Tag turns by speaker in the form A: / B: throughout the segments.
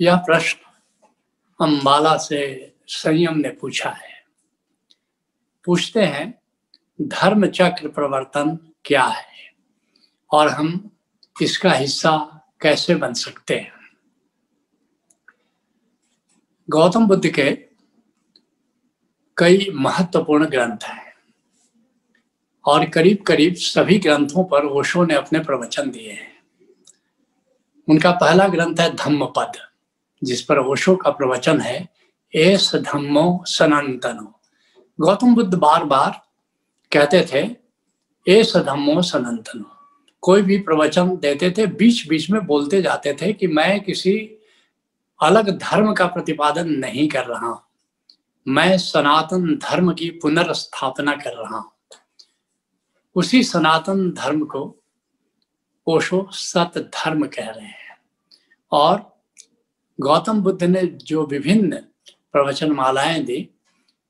A: यह प्रश्न अम्बाला से संयम ने पूछा है। पूछते हैं, धर्म चक्र प्रवर्तन क्या है? और हम इसका हिस्सा कैसे बन सकते हैं? गौतम बुद्ध के कई महत्वपूर्ण ग्रंथ हैं और करीब करीब सभी ग्रंथों पर ओशो ने अपने प्रवचन दिए हैं। उनका पहला ग्रंथ है धम्म पद जिस पर ओशो का प्रवचन है, एस धम्मो सनातनो। गौतम बुद्ध बार बार कहते थे, एस धम्मो सनातनो। कोई भी प्रवचन देते थे बीच बीच में बोलते जाते थे कि मैं किसी अलग धर्म का प्रतिपादन नहीं कर रहा। मैं सनातन धर्म की पुनर्स्थापना कर रहा। उसी सनातन धर्म को ओशो सत धर्म कह रहे हैं। और गौतम बुद्ध ने जो विभिन्न प्रवचन मालाएँ दी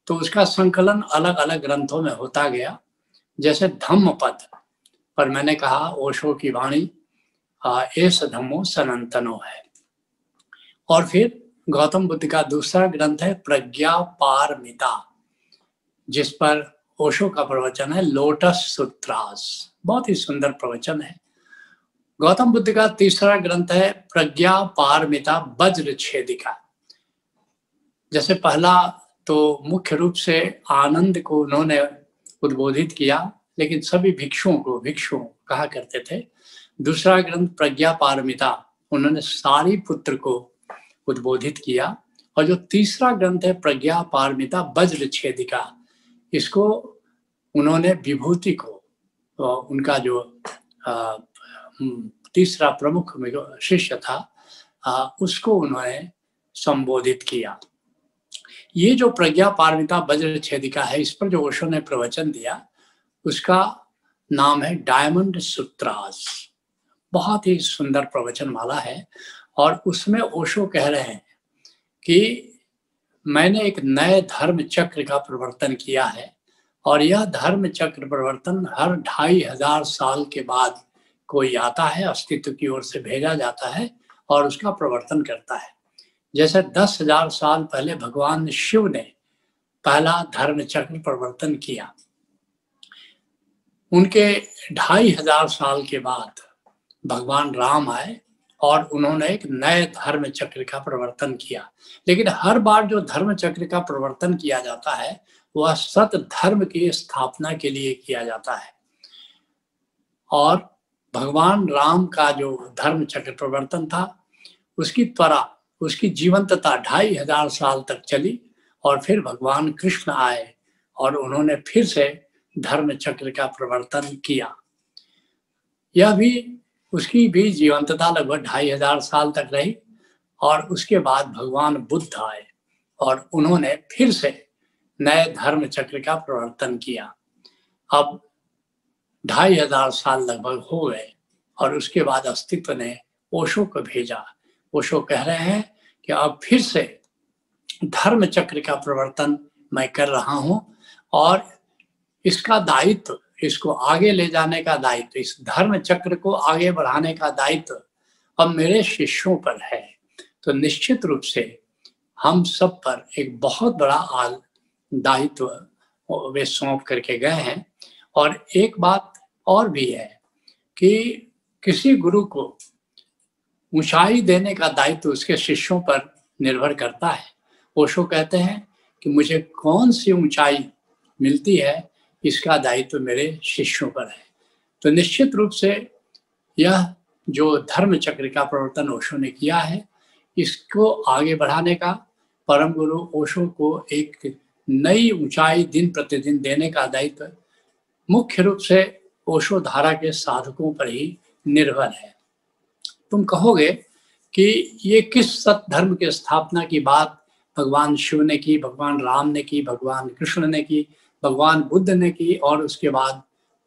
A: तो उसका संकलन अलग अलग ग्रंथों में होता गया। जैसे धम्म पद पर मैंने कहा, ओशो की वाणी एस धम्मो सनातनो है। और फिर गौतम बुद्ध का दूसरा ग्रंथ है, प्रज्ञा पारमिता, जिस पर ओशो का प्रवचन है, लोटस सूत्रास। बहुत ही सुंदर प्रवचन है। गौतम बुद्ध का तीसरा ग्रंथ है प्रज्ञा पारमिता वज्र छेदिका। जैसे पहला तो मुख्य रूप से आनंद को उन्होंने उद्बोधित किया, लेकिन सभी भिक्षुओं को भिक्षु कहा करते थे। दूसरा ग्रंथ प्रज्ञा पारमिता, उन्होंने सारी पुत्र को उद्बोधित किया। और जो तीसरा ग्रंथ है प्रज्ञा पारमिता वज्र छेदिका, इसको उन्होंने विभूति को उनका जो तीसरा प्रमुख शिष्य था आ, उसको उन्होंने संबोधित किया। ये जो प्रज्ञा पारमिता वज्र छेदिका है इस पर जो ओशो ने प्रवचन दिया उसका नाम है डायमंड सूत्रास। बहुत ही सुंदर प्रवचन माला है और उसमें ओशो कह रहे हैं कि मैंने एक नए धर्म चक्र का प्रवर्तन किया है और यह धर्म चक्र प्रवर्तन हर ढाई हज़ार साल के बाद कोई आता है, अस्तित्व की ओर से भेजा जाता है और उसका प्रवर्तन करता है। जैसे दस हज़ार साल पहले भगवान शिव ने पहला धर्म चक्र प्रवर्तन किया। उनके ढाई हज़ार साल के बाद भगवान राम आए और उन्होंने एक नए धर्म चक्र का प्रवर्तन किया। लेकिन हर बार जो धर्म चक्र का प्रवर्तन किया जाता है, वह सत धर्म की स्थापना के लिए किया जाता है। और भगवान राम का जो धर्म चक्र प्रवर्तन था, उसकी त्वरा, उसकी जीवंतता ढाई हज़ार साल तक चली और फिर भगवान कृष्ण आए और उन्होंने फिर से धर्म चक्र का प्रवर्तन किया। यह भी, उसकी भी जीवंतता लगभग ढाई हज़ार साल तक रही और उसके बाद भगवान बुद्ध आए और उन्होंने फिर से नए धर्म चक्र का प्रवर्तन किया। अब ढाई हज़ार साल लगभग हो गए और उसके बाद अस्तित्व ने ओशो को भेजा। ओशो कह रहे हैं कि अब फिर से धर्म चक्र का प्रवर्तन मैं कर रहा हूँ और इसका दायित्व, इसको आगे ले जाने का दायित्व, इस धर्म चक्र को आगे बढ़ाने का दायित्व अब मेरे शिष्यों पर है। तो निश्चित रूप से हम सब पर एक बहुत बड़ा आल दायित्व वे सौंप करके गए हैं। और एक बात और भी है कि किसी गुरु को ऊंचाई देने का दायित्व तो उसके शिष्यों पर निर्भर करता है। ओशो कहते हैं कि मुझे कौन सी ऊंचाई मिलती है, इसका दायित्व तो मेरे शिष्यों पर है। तो निश्चित रूप से यह जो धर्म चक्र का प्रवर्तन ओशो ने किया है, इसको आगे बढ़ाने का परम गुरु ओशो को एक नई ऊंचाई दिन प्रतिदिन देने का दायित्व मुख्य रूप से ओशो धारा के साधकों पर ही निर्भर है। तुम कहोगे कि ये किस सत धर्म के स्थापना की बात भगवान शिव ने की, भगवान राम ने की, भगवान कृष्ण ने की, भगवान बुद्ध ने की और उसके बाद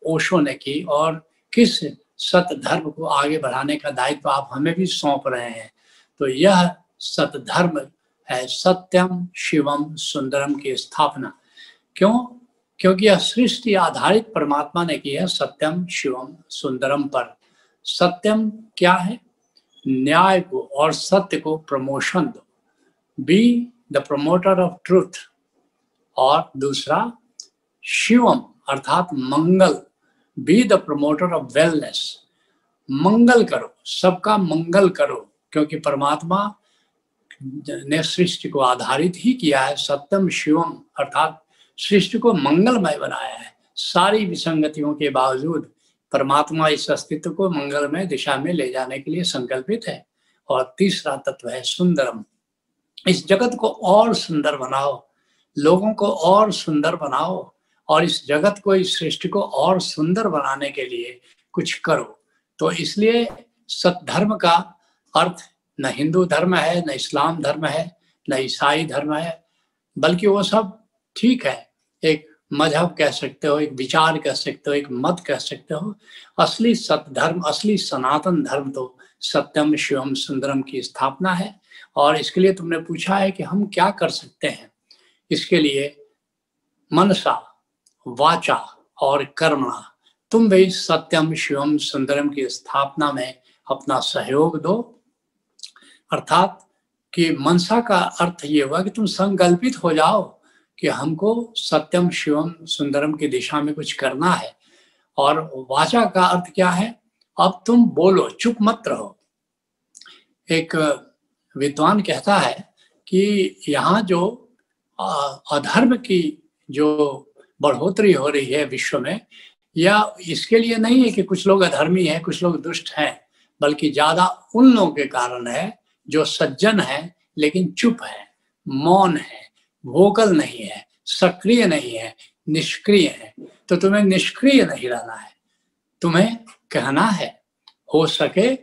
A: ओशो ने की और किस सत धर्म को आगे बढ़ाने का दायित्व आप हमें भी सौंप रहे हैं। तो यह सत धर्म है सत्यम शिवम सुंदरम की स्थापना। क्यों? क्योंकि यह सृष्टि आधारित परमात्मा ने की है, सत्यम, शिवम, सुंदरम पर। सत्यम क्या है? न्याय को और सत्य को प्रमोशन दो। Be, the promoter of truth. और दूसरा, शिवम, अर्थात मंगल। Be, the promoter of wellness. मंगल करो, सबका मंगल करो, क्योंकि परमात्मा ने सृष्टि को आधारित ही किया है, सत्यम, शिवम, अर्थात सृष्टि को मंगलमय बनाया है। सारी विसंगतियों के बावजूद परमात्मा इस अस्तित्व को मंगलमय दिशा में ले जाने के लिए संकल्पित है और तीसरा तत्व है सुंदरम। इस जगत को और सुंदर बनाओ, लोगों को और सुंदर बनाओ और इस जगत को, इस सृष्टि को और सुंदर बनाने के लिए कुछ करो। तो इसलिए सत्धर्म का अर्थ न हिंदू धर्म है, न इस्लाम धर्म है, न ईसाई धर्म है, बल्कि वो सब ठीक है, एक मज़हब कह सकते हो, एक विचार कह सकते हो, एक मत कह सकते हो, असली सतधर्म असली सनातन धर्म तो सत्यम, शिवम, सुंदरम की स्थापना है। और इसके लिए तुमने पूछा है कि हम क्या कर सकते हैं। इसके लिए मनसा, वाचा और कर्मणा, तुम भी सत्यम, शिवम, सुंदरम की स्थापना में अपना सहयोग दो। अर्थात कि मनसा का अर्थ ये हुआ कि तुम संकल्पित हो जाओ। कि हमको सत्यम, शिवम, सुंदरम की दिशा में कुछ करना है। और वाचा का अर्थ क्या है? अब तुम बोलो, चुप मत रहो। एक विद्वान कहता है कि यहाँ जो अधर्म की जो बढ़ोतरी हो रही है विश्व में, या इसके लिए नहीं है कि कुछ लोग अधर्मी हैं, कुछ लोग दुष्ट हैं, बल्कि ज़्यादा उन लोगों के कारण है जो सज्जन है, लेकिन चुप है, मौन है। वोकल नहीं है, सक्रिय नहीं है, निष्क्रिय है। तो तुम्हें निष्क्रिय नहीं रहना है। तुम्हें कहना है, हो सके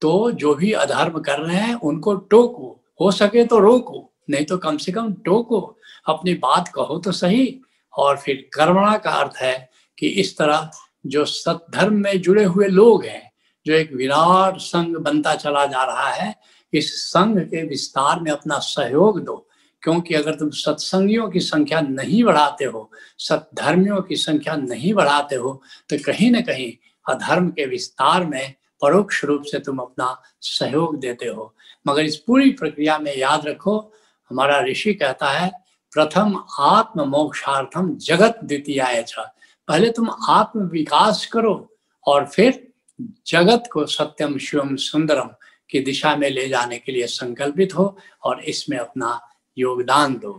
A: तो जो भी अधर्म कर रहे हैं, उनको टोको। हो सके तो रोको, नहीं तो कम से कम टोको। अपनी बात कहो तो सही। और फिर कर्मणा का अर्थ है कि इस तरह जो सत्धर्म में जुड़े हुए लोग हैं, जो एक विराट संघ बनता चला जा रहा है, इस संघ के विस्तार में अपना सहयोग दो। क्योंकि अगर तुम सत्संगियों की संख्या नहीं बढ़ाते हो सत्धर्मियों की संख्या नहीं बढ़ाते हो तो कहीं ना कहीं अधर्म के विस्तार में परोक्ष रूप से तुम अपना सहयोग देते हो। मगर इस पूरी प्रक्रिया में याद रखो, हमारा ऋषि कहता है, प्रथम आत्म मोक्षार्थम जगत द्वितीय पहले तुम आत्म विकास करो और फिर जगत को सत्यम, शिवम, सुंदरम की दिशा में ले जाने के लिए संकल्पित हो और इसमें अपना योगदान दो।